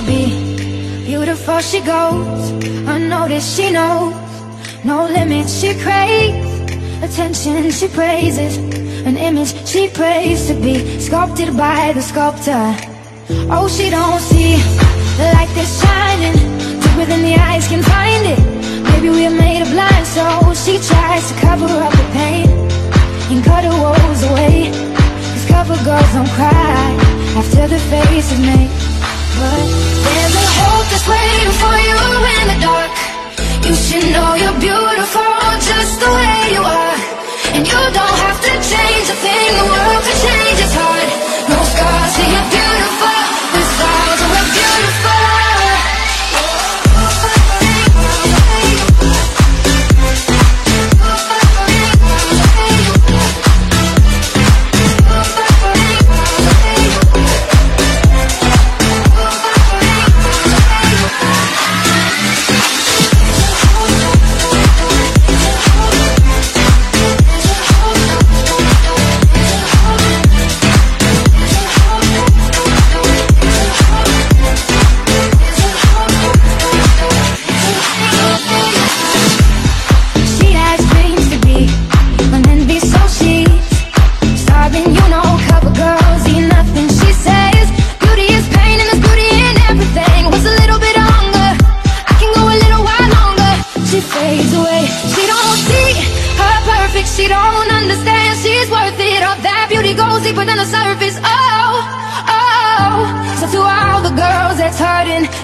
to be. Beautiful she goes, unnoticed she knows. No limits she craves, attention she praises. An image she prays to be sculpted by the sculptor. Oh, she don't see the light that's shining deeper than the eyes can find it. Maybe we're made of blind, so she tries to cover up the pain and cut her woes away. Cause cover girls don't cry after the face is made. There's a hope that's waiting for you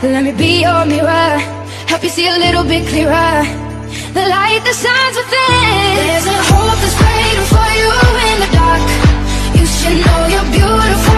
Let me be your mirror. Help you see a little bit clearer. The light that shines within. There's a hope that's waiting for you in the dark. You should know you're beautiful.